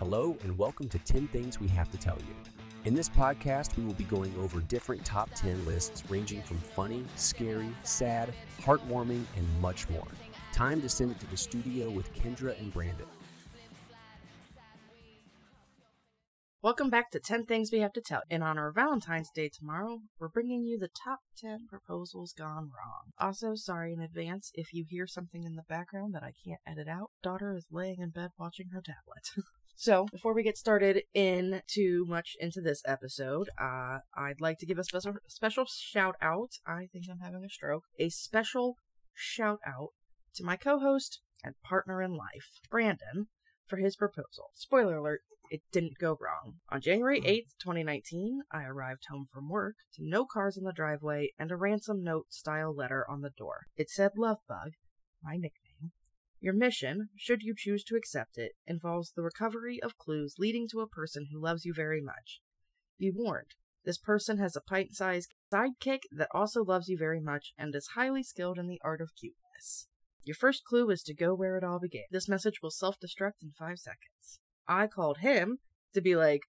Hello, and welcome to 10 Things We Have to Tell You. In this podcast, we will be going over different top 10 lists ranging from funny, scary, sad, heartwarming, and much more. Time to send it to the studio with Kendra and Brandon. Welcome back to 10 Things We Have to Tell. In honor of Valentine's Day tomorrow, we're bringing you the top 10 proposals gone wrong. Also, sorry in advance if you hear something in the background that I can't edit out. Daughter is laying in bed watching her tablet. so, before we get started in too much into this episode, uh, I'd like to give a special special shout out. I think I'm having a stroke. A special shout out to my co-host and partner in life, Brandon, for his proposal. Spoiler alert, it didn't go wrong. On January 8th, 2019, I arrived home from work to no cars in the driveway and a ransom note style letter on the door. It said Love Bug, my nickname. Your mission, should you choose to accept it, involves the recovery of clues leading to a person who loves you very much. Be warned, this person has a pint sized sidekick that also loves you very much and is highly skilled in the art of cuteness. Your first clue is to go where it all began. This message will self destruct in five seconds. I called him to be like,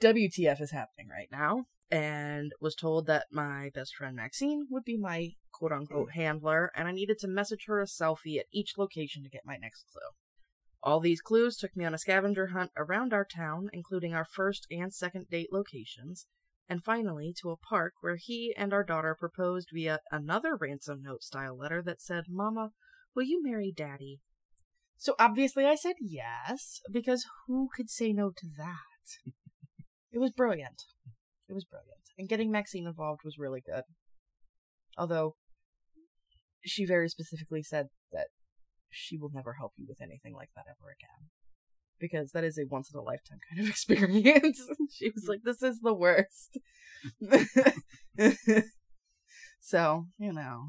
WTF is happening right now, and was told that my best friend Maxine would be my quote unquote hmm. handler, and I needed to message her a selfie at each location to get my next clue. All these clues took me on a scavenger hunt around our town, including our first and second date locations, and finally to a park where he and our daughter proposed via another ransom note style letter that said, Mama, will you marry Daddy? So obviously I said yes, because who could say no to that? it was brilliant. It was brilliant. And getting Maxine involved was really good. Although, she very specifically said that she will never help you with anything like that ever again. Because that is a once in a lifetime kind of experience. she was like, this is the worst. so, you know,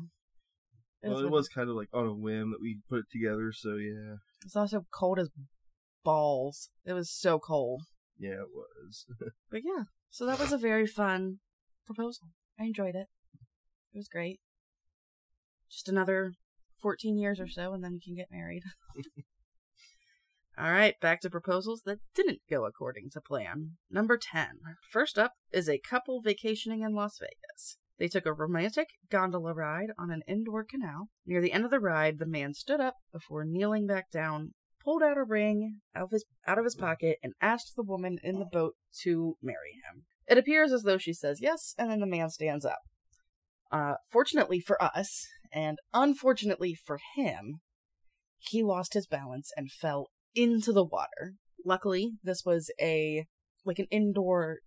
well, it was kind of like on a whim that we put it together, so yeah. It's also cold as balls. It was so cold. Yeah, it was. but yeah, so that was a very fun proposal. I enjoyed it. It was great. Just another 14 years or so, and then we can get married. All right, back to proposals that didn't go according to plan. Number 10. First up is a couple vacationing in Las Vegas. They took a romantic gondola ride on an indoor canal. Near the end of the ride, the man stood up before kneeling back down, pulled out a ring out of his, out of his pocket, and asked the woman in the boat to marry him. It appears as though she says yes, and then the man stands up. Uh, fortunately for us, and unfortunately for him, he lost his balance and fell into the water. Luckily, this was a like an indoor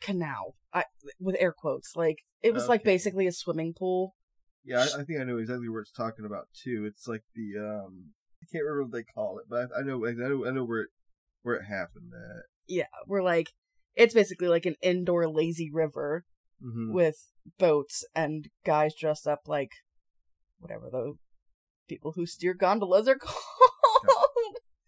canal. I with air quotes. Like it was okay. like basically a swimming pool. Yeah, I, I, think I know exactly what it's talking about too. It's like the um I can't remember what they call it, but I, I know I know I know where it where it happened at. Yeah, we're like it's basically like an indoor lazy river mm-hmm. with boats and guys dressed up like whatever the people who steer gondolas are called.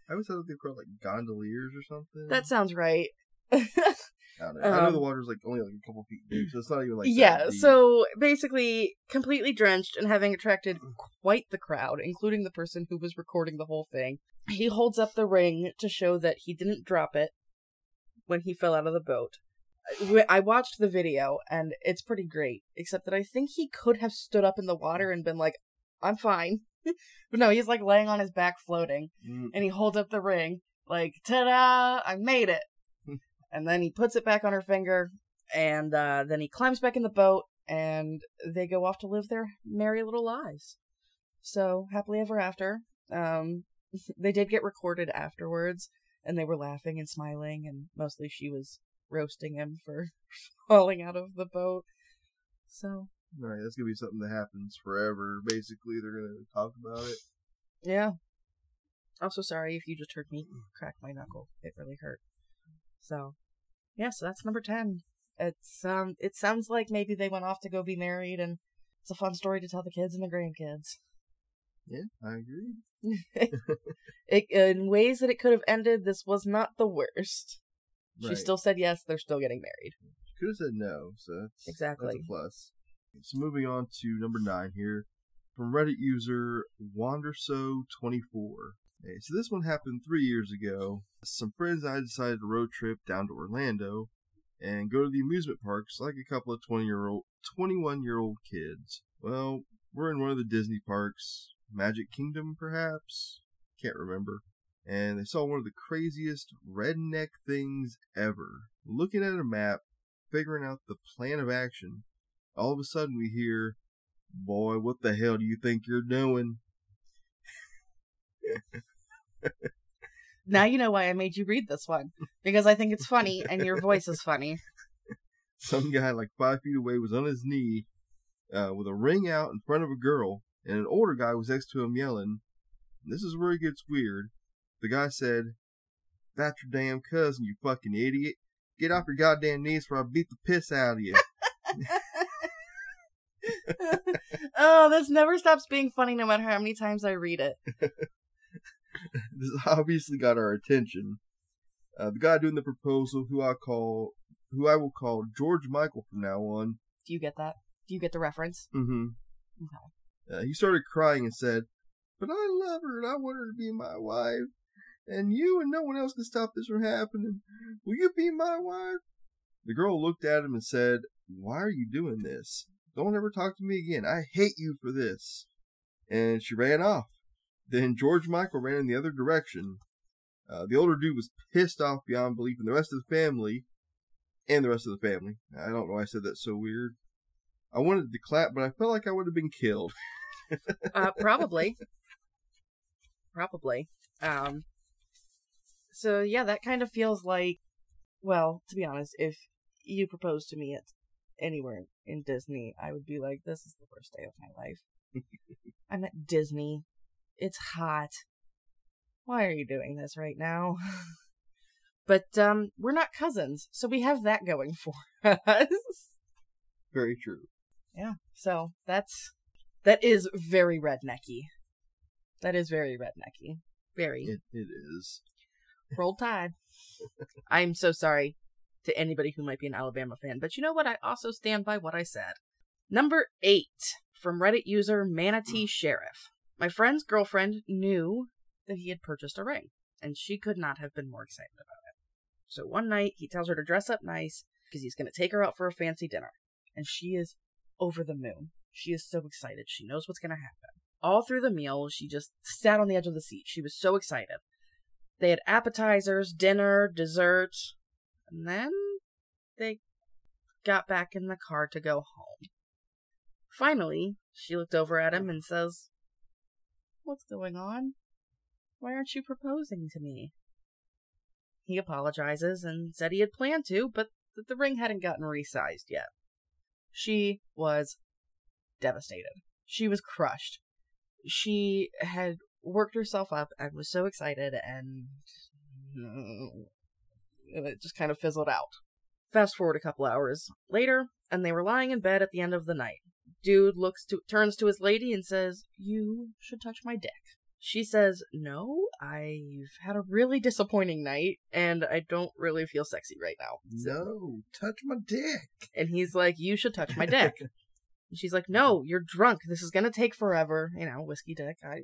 I always thought they were called like gondoliers or something. That sounds right. I, um, I know the water's like only like a couple feet deep, so it's not even like yeah. So basically, completely drenched and having attracted quite the crowd, including the person who was recording the whole thing. He holds up the ring to show that he didn't drop it when he fell out of the boat. I watched the video and it's pretty great, except that I think he could have stood up in the water and been like, "I'm fine," but no, he's like laying on his back floating, mm. and he holds up the ring like, "Ta-da! I made it." and then he puts it back on her finger, and uh, then he climbs back in the boat, and they go off to live their merry little lives. So happily ever after. Um, they did get recorded afterwards, and they were laughing and smiling, and mostly she was roasting him for falling out of the boat. So. All right, that's gonna be something that happens forever. Basically, they're gonna talk about it. Yeah. Also, sorry if you just heard me crack my knuckle. It really hurt. So, yeah, so that's number 10. It's um it sounds like maybe they went off to go be married and it's a fun story to tell the kids and the grandkids. Yeah, I agree. it, in ways that it could have ended, this was not the worst. Right. She still said yes, they're still getting married. She could have said no, so that's, exactly. that's a plus. So moving on to number nine here. From Reddit user WanderSo24. Okay, so this one happened three years ago. Some friends and I decided to road trip down to Orlando and go to the amusement parks like a couple of 20 year old, 21 year old kids. Well, we're in one of the Disney parks, Magic Kingdom perhaps? Can't remember. And they saw one of the craziest redneck things ever. Looking at a map, figuring out the plan of action, all of a sudden we hear, Boy, what the hell do you think you're doing? Now you know why I made you read this one because I think it's funny and your voice is funny. Some guy like five feet away was on his knee uh, with a ring out in front of a girl, and an older guy was next to him yelling. This is where it gets weird. The guy said, That's your damn cousin, you fucking idiot. Get off your goddamn knees or I'll beat the piss out of you. oh, this never stops being funny no matter how many times I read it. this obviously got our attention. Uh, the guy doing the proposal, who I call, who I will call George Michael from now on. Do you get that? Do you get the reference? Mm-hmm. Okay. Uh, he started crying and said, "But I love her and I want her to be my wife, and you and no one else can stop this from happening. Will you be my wife?" The girl looked at him and said, "Why are you doing this? Don't ever talk to me again. I hate you for this." And she ran off. Then George Michael ran in the other direction. Uh, the older dude was pissed off beyond belief, and the rest of the family, and the rest of the family. I don't know why I said that so weird. I wanted to clap, but I felt like I would have been killed. Uh, probably. probably. Um. So yeah, that kind of feels like, well, to be honest, if you proposed to me at anywhere in Disney, I would be like, "This is the worst day of my life." I'm at Disney. It's hot. Why are you doing this right now? but um, we're not cousins, so we have that going for us. Very true. Yeah. So that's that is very rednecky. That is very rednecky. Very. It, it is. Roll Tide. I'm so sorry to anybody who might be an Alabama fan, but you know what? I also stand by what I said. Number eight from Reddit user Manatee hmm. Sheriff. My friend's girlfriend knew that he had purchased a ring, and she could not have been more excited about it. So one night, he tells her to dress up nice because he's going to take her out for a fancy dinner, and she is over the moon. She is so excited. She knows what's going to happen. All through the meal, she just sat on the edge of the seat. She was so excited. They had appetizers, dinner, dessert, and then they got back in the car to go home. Finally, she looked over at him and says, What's going on? Why aren't you proposing to me? He apologizes and said he had planned to, but that the ring hadn't gotten resized yet. She was devastated. She was crushed. She had worked herself up and was so excited, and it just kind of fizzled out. Fast forward a couple hours later, and they were lying in bed at the end of the night. Dude looks to turns to his lady and says, "You should touch my dick." She says, "No, I've had a really disappointing night, and I don't really feel sexy right now." So- No, touch my dick. and he's like, "You should touch my dick." and she's like, "No, you're drunk. This is gonna take forever." You know, whiskey dick. I,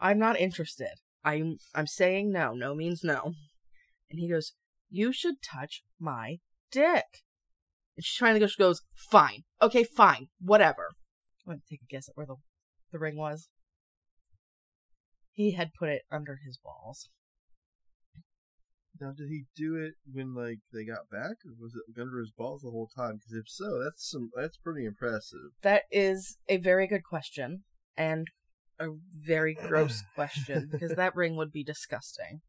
I'm not interested. I'm, I'm saying no. No means no. And he goes, "You should touch my dick." And she's trying to go. She goes, "Fine, okay, fine, whatever." I'm gonna take a guess at where the, the ring was. He had put it under his balls. Now, did he do it when like they got back, or was it under his balls the whole time? Because if so, that's some that's pretty impressive. That is a very good question and a very gross question because that ring would be disgusting.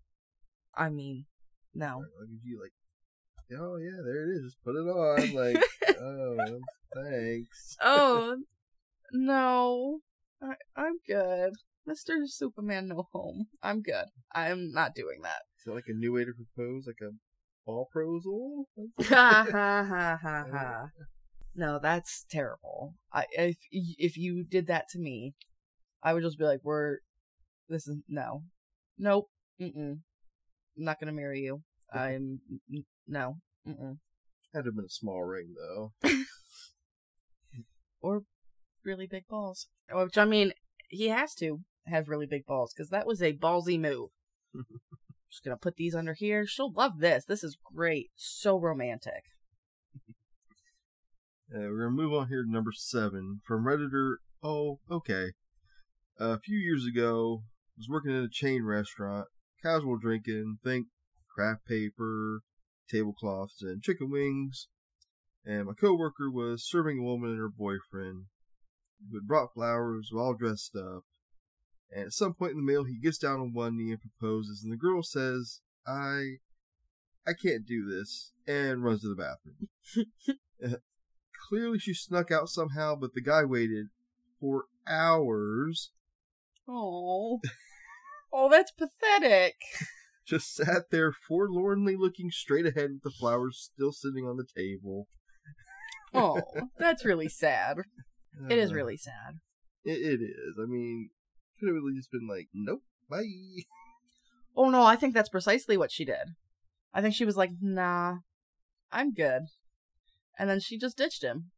I mean, no. Like if you like, oh yeah, there it is. Just put it on. Like, oh, thanks. Oh, no. I, I'm good. Mr. Superman, no home. I'm good. I'm not doing that. Is that like a new way to propose, like a ball proposal? Ha ha ha ha ha. No, that's terrible. I if if you did that to me, I would just be like, "We're this is no, nope, mm mm. I'm not gonna marry you. I'm no, mm mm. Had to have been a small ring though. Or really big balls. Which I mean, he has to have really big balls because that was a ballsy move. Just gonna put these under here. She'll love this. This is great. So romantic. Uh, we're gonna move on here to number seven from Redditor. Oh, okay. Uh, a few years ago, I was working in a chain restaurant, casual drinking, think craft paper, tablecloths, and chicken wings. And my coworker was serving a woman and her boyfriend, who had brought flowers, all dressed up. And at some point in the meal, he gets down on one knee and proposes, and the girl says, "I, I can't do this," and runs to the bathroom. Uh, clearly, she snuck out somehow, but the guy waited for hours. Oh, oh, that's pathetic. Just sat there forlornly looking straight ahead with the flowers still sitting on the table. Oh, that's really sad. It is Uh, really sad. It, it is. I mean, could have really just been like, nope, bye. Oh no, I think that's precisely what she did. I think she was like, "Nah, I'm good," and then she just ditched him.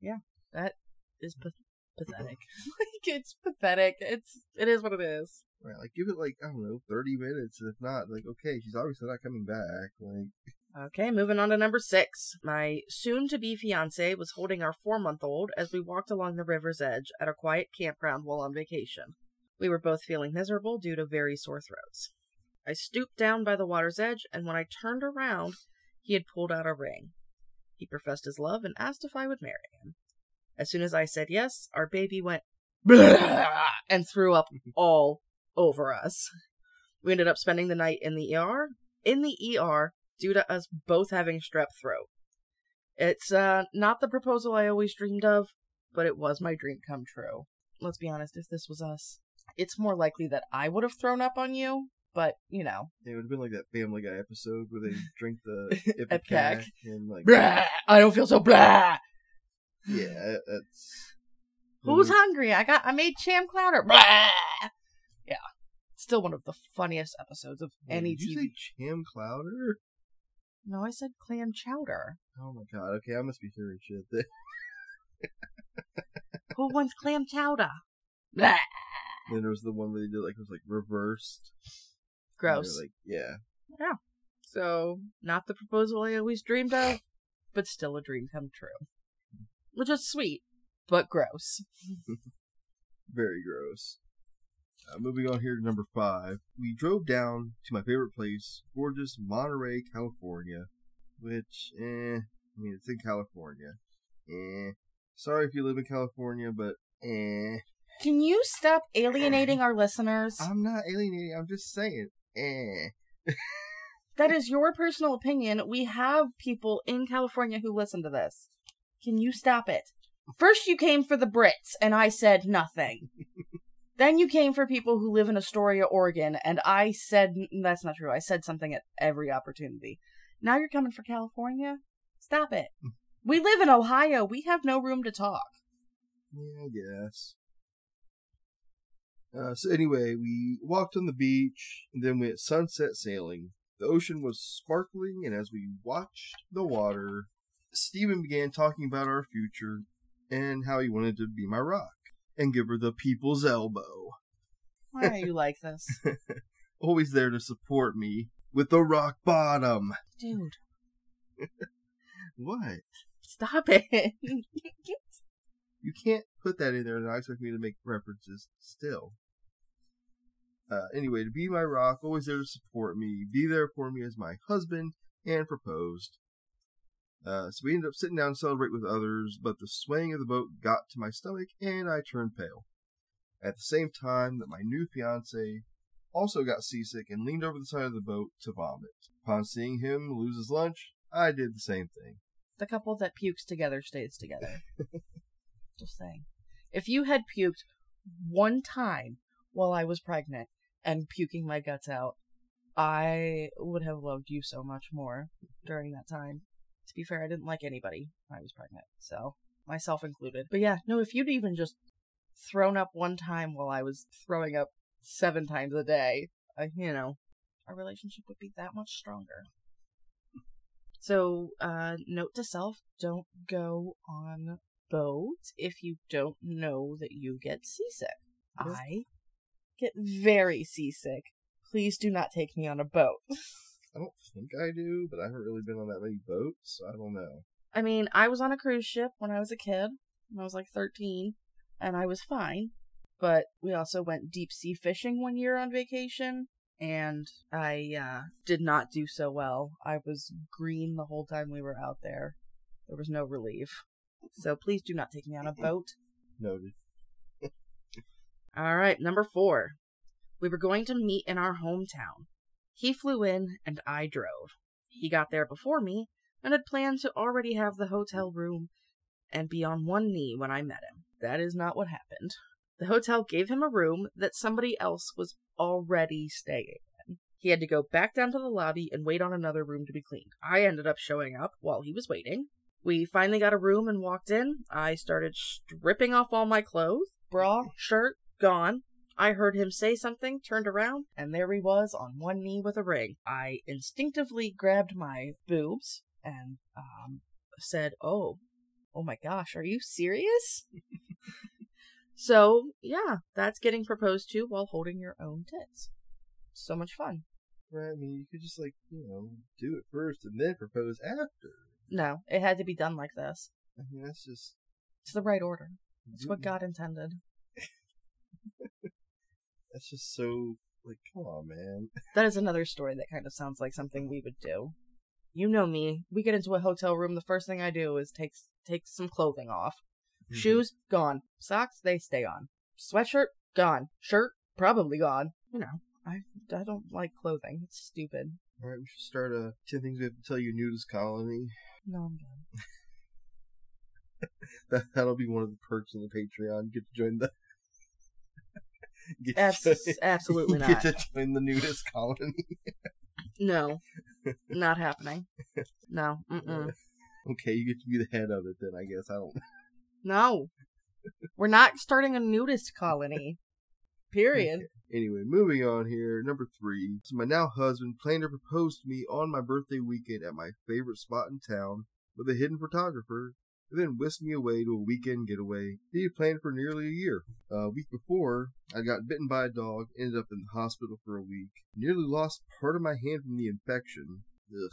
Yeah, that is Mm-hmm. pathetic. like it's pathetic. It's it is what it is. Right, like give it like I don't know, thirty minutes. If not, like okay, she's obviously not coming back. Like Okay, moving on to number six. My soon to be fiance was holding our four month old as we walked along the river's edge at a quiet campground while on vacation. We were both feeling miserable due to very sore throats. I stooped down by the water's edge, and when I turned around, he had pulled out a ring. He professed his love and asked if I would marry him. As soon as I said yes, our baby went and threw up all over us. We ended up spending the night in the ER, in the ER, due to us both having strep throat. It's uh not the proposal I always dreamed of, but it was my dream come true. Let's be honest, if this was us, it's more likely that I would have thrown up on you, but you know. it would have been like that Family Guy episode where they drink the Ipecac. And like Blah, I don't feel so blah. Yeah, that's Who's mm-hmm. hungry? I got I made cham clouder. Blah. Yeah. Still one of the funniest episodes of Wait, any did you TV. say Cham Clouder? No, I said clam chowder. Oh my god. Okay, I must be hearing shit. That Who wants clam chowder? Blah. then there was the one where they did like it was like reversed. And they were Gross. Like yeah, yeah. So, not the proposal I always dreamed of, but still a dream come true. Which is sweet, but gross. very gross. Uh, moving on here to number five, we drove down to my favorite place, gorgeous Monterey, California. Which, eh, I mean, it's in California. Eh. Sorry if you live in California, but eh. Can you stop alienating our listeners? I'm not alienating. I'm just saying, eh. That is your personal opinion. We have people in California who listen to this. Can you stop it? First, you came for the Brits, and I said nothing. then you came for people who live in Astoria, Oregon, and I said that's not true. I said something at every opportunity. Now you're coming for California? Stop it. We live in Ohio. We have no room to talk. Yeah, I guess. Uh, so anyway, we walked on the beach and then went sunset sailing. The ocean was sparkling, and as we watched the water, Stephen began talking about our future and how he wanted to be my rock and give her the people's elbow. Why are you like this? Always there to support me with the rock bottom. Dude, What? stop it. You can't put that in there and not expect me to make references still. Uh, anyway, to be my rock, always there to support me, be there for me as my husband, and proposed. Uh, so we ended up sitting down to celebrate with others, but the swaying of the boat got to my stomach and I turned pale. At the same time that my new fiance also got seasick and leaned over the side of the boat to vomit. Upon seeing him lose his lunch, I did the same thing. the couple that pukes together stays together. Just saying. If you had puked one time while I was pregnant and puking my guts out, I would have loved you so much more during that time. To be fair, I didn't like anybody when I was pregnant, so myself included. But yeah, no, if you'd even just thrown up one time while I was throwing up seven times a day, I, you know, our relationship would be that much stronger. So, uh, note to self, don't go on boats if you don't know that you get seasick. I get very seasick, please do not take me on a boat. I don't think I do, but I haven't really been on that many boats, so I don't know. I mean, I was on a cruise ship when I was a kid, when I was like 13, and I was fine. But we also went deep sea fishing one year on vacation, and I uh, did not do so well. I was green the whole time we were out there. There was no relief. So please do not take me on a boat. Noted. All right, number four. We were going to meet in our hometown. He flew in and I drove. He got there before me and had planned to already have the hotel room and be on one knee when I met him. That is not what happened. The hotel gave him a room that somebody else was already staying in. He had to go back down to the lobby and wait on another room to be cleaned. I ended up showing up while he was waiting. We finally got a room and walked in. I started stripping off all my clothes, bra, shirt, gone. I heard him say something, turned around, and there he was on one knee with a ring. I instinctively grabbed my boobs and um, said, "Oh, oh my gosh, are you serious?" so yeah, that's getting proposed to while holding your own tits. So much fun. Right, I mean, you could just, like, you know, do it first and then propose after. No, it had to be done like this. I mean, that's just. It's the right order. It's what God intended. That's just so. Like, come on, man. That is another story that kind of sounds like something we would do. You know me. We get into a hotel room. The first thing I do is take take some clothing off. Mm-hmm. Shoes gone. Socks they stay on. Sweatshirt gone. Shirt probably gone. You know, I I don't like clothing. It's stupid. Alright, we should start a 10 things we have to tell you nudist colony. No, I'm done. That, that'll be one of the perks of the Patreon. Get to join the. Get to Abs- join- absolutely Get to join the nudist colony. No, not happening. No, mm-mm. Okay, you get to be the head of it then, I guess. I don't no. We're not starting a nudist colony. Period. Anyway, moving on here. Number three. So my now husband planned to propose to me on my birthday weekend at my favorite spot in town with a hidden photographer, and then whisked me away to a weekend getaway he had planned for nearly a year. a week before, I got bitten by a dog, ended up in the hospital for a week, nearly lost part of my hand from the infection. Ugh.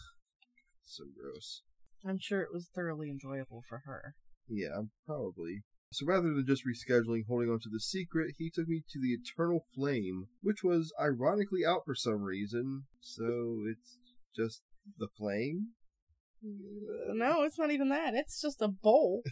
So gross. I'm sure it was thoroughly enjoyable for her. Yeah, probably. So rather than just rescheduling, holding on to the secret, he took me to the Eternal Flame, which was ironically out for some reason. So it's just the flame? No, it's not even that. It's just a bowl.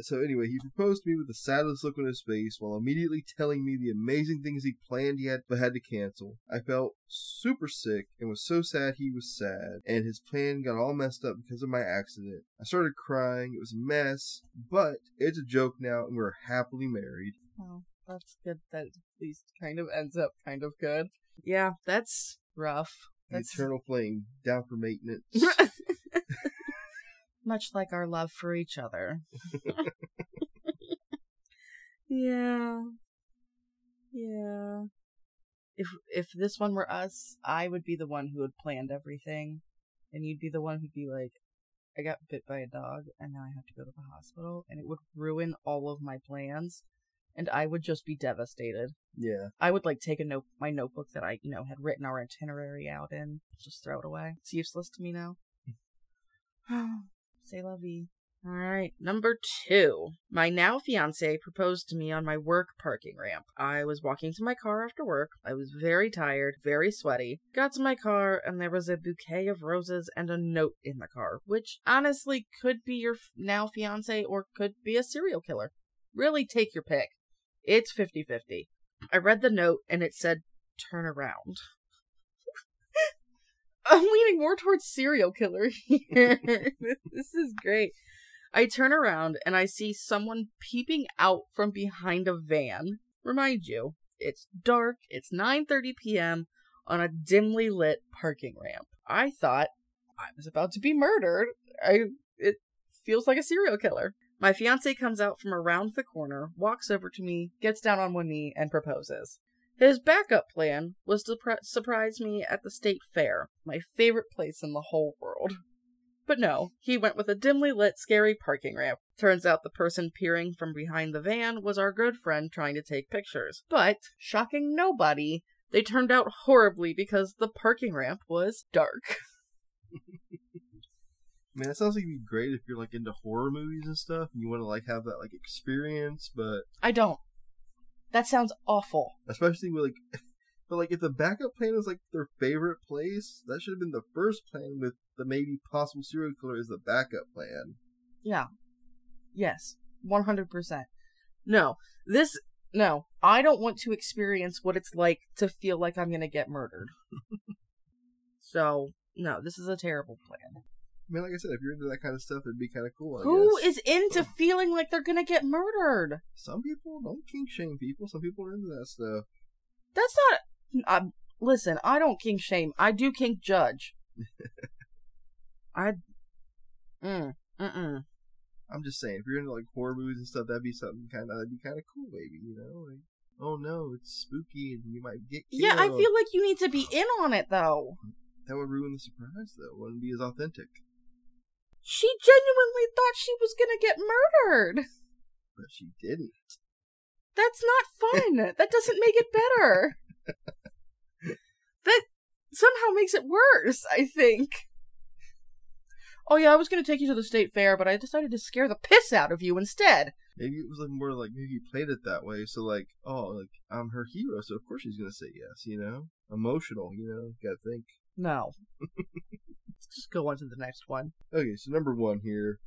So anyway, he proposed to me with the saddest look on his face while immediately telling me the amazing things he planned he had but had to cancel. I felt super sick and was so sad he was sad, and his plan got all messed up because of my accident. I started crying, it was a mess, but it's a joke now and we're happily married. Oh, that's good. That at least kind of ends up kind of good. Yeah, that's rough. That's Eternal Flame, down for maintenance. much like our love for each other. yeah. Yeah. If if this one were us, I would be the one who had planned everything and you'd be the one who'd be like I got bit by a dog and now I have to go to the hospital and it would ruin all of my plans and I would just be devastated. yeah. I would like take a note my notebook that I, you know, had written our itinerary out in, just throw it away. It's useless to me now. Say la vie. All right, number two. My now fiance proposed to me on my work parking ramp. I was walking to my car after work. I was very tired, very sweaty. Got to my car, and there was a bouquet of roses and a note in the car, which honestly could be your now fiance or could be a serial killer. Really take your pick. It's 50 50. I read the note, and it said, turn around. I'm leaning more towards serial killer here. this is great. I turn around and I see someone peeping out from behind a van. Remind you, it's dark, it's 9:30 p.m. on a dimly lit parking ramp. I thought I was about to be murdered. I it feels like a serial killer. My fiance comes out from around the corner, walks over to me, gets down on one knee, and proposes. His backup plan was to pr- surprise me at the state fair, my favorite place in the whole world. But no, he went with a dimly lit, scary parking ramp. Turns out the person peering from behind the van was our good friend trying to take pictures. But, shocking nobody, they turned out horribly because the parking ramp was dark. Man, that sounds like it'd be great if you're like into horror movies and stuff, and you want to like have that like experience. But I don't. That sounds awful. especially with like, but like if the backup plan is like their favorite place, that should have been the first plan with the maybe possible serial killer is the backup plan. Yeah. Yes. 100%. No. This. No. I don't want to experience what it's like to feel like I'm going to get murdered. so, no, this is a terrible plan. I mean, like I said, if you're into that kind of stuff, it'd be kind of cool. I Who guess. is into feeling like they're going to get murdered? Some people don't kink shame people. Some people are into that stuff. That's not. Um, listen, I don't kink shame. I do kink judge. I. Mm. Mm-mm. I'm just saying, if you're into like horror movies and stuff, that'd be something kind of that'd be kind of cool, maybe. You know, like oh no, it's spooky and you might get killed. Yeah, I feel like you need to be in on it, though. that would ruin the surprise, though. It wouldn't be as authentic. She genuinely thought she was gonna get murdered. But she didn't. That's not fun. that doesn't make it better. that somehow makes it worse, I think. Oh yeah, I was gonna take you to the state fair, but I decided to scare the piss out of you instead. Maybe it was like more like maybe you played it that way. So like, oh, like I'm her hero, so of course she's gonna say yes. You know, emotional. You know, gotta think. No. Just go on to the next one. Okay, so number one here.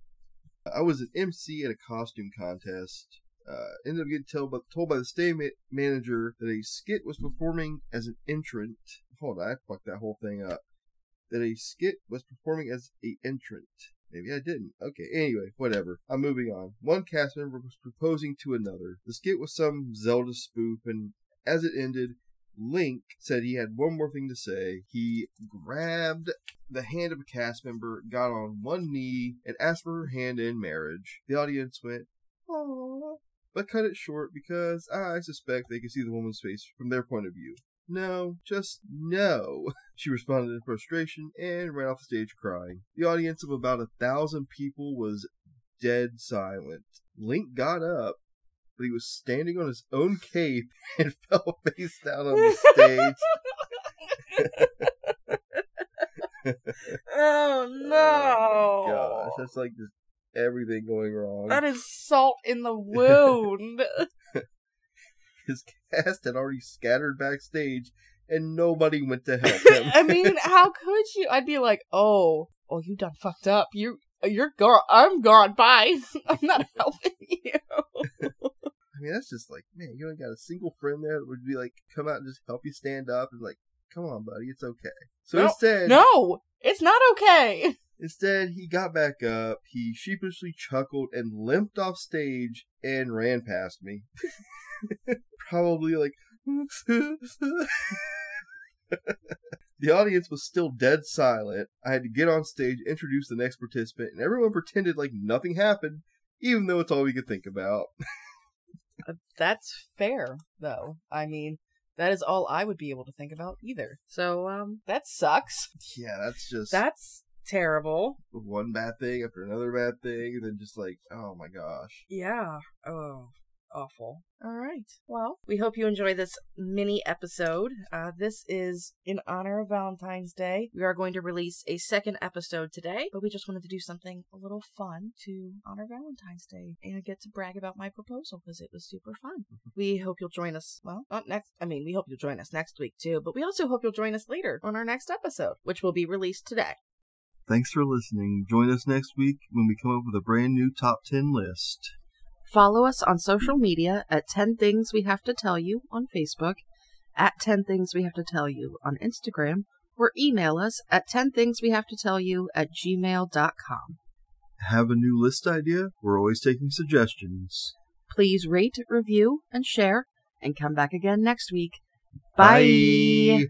I was an MC at a costume contest. Uh, ended up getting told by, told by the stage ma- manager that a skit was performing as an entrant. Hold on, I fucked that whole thing up. That a skit was performing as a entrant. Maybe I didn't. Okay, anyway, whatever. I'm moving on. One cast member was proposing to another. The skit was some Zelda spoof, and as it ended, Link said he had one more thing to say. He grabbed the hand of a cast member, got on one knee, and asked for her hand in marriage. The audience went, Aww, but cut it short because I suspect they could see the woman's face from their point of view. No, just no. She responded in frustration and ran off the stage crying. The audience of about a thousand people was dead silent. Link got up, but he was standing on his own cape and fell face down on the stage. oh, oh no! Oh, gosh, that's like just everything going wrong. That is salt in the wound. His cast had already scattered backstage, and nobody went to help him. I mean, how could you? I'd be like, oh, oh, you done fucked up. You, you're gone. I'm gone. Bye. I'm not helping you. I mean, that's just like, man, you ain't got a single friend there that would be like, come out and just help you stand up and like, come on, buddy, it's okay. So No, instead, No, it's not okay. instead, he got back up, he sheepishly chuckled and limped off stage and ran past me. Probably like, the audience was still dead silent. I had to get on stage, introduce the next participant, and everyone pretended like nothing happened, even though it's all we could think about. Uh, That's fair, though. I mean, that is all I would be able to think about either. So, um, that sucks. Yeah, that's just That's terrible. one bad thing after another bad thing, and then just like, oh my gosh. Yeah. Oh, awful. All right. Well, we hope you enjoy this mini episode. Uh, this is in honor of Valentine's Day. We are going to release a second episode today, but we just wanted to do something a little fun to honor Valentine's Day and get to brag about my proposal because it was super fun. We hope you'll join us. Well, not next. I mean, we hope you'll join us next week too, but we also hope you'll join us later on our next episode, which will be released today. Thanks for listening. Join us next week when we come up with a brand new top 10 list. Follow us on social media at 10 Things We Have to Tell You on Facebook, at 10 Things We Have to Tell You on Instagram, or email us at 10 Things We Have to Tell You at gmail.com. Have a new list idea? We're always taking suggestions. Please rate, review, and share, and come back again next week. Bye.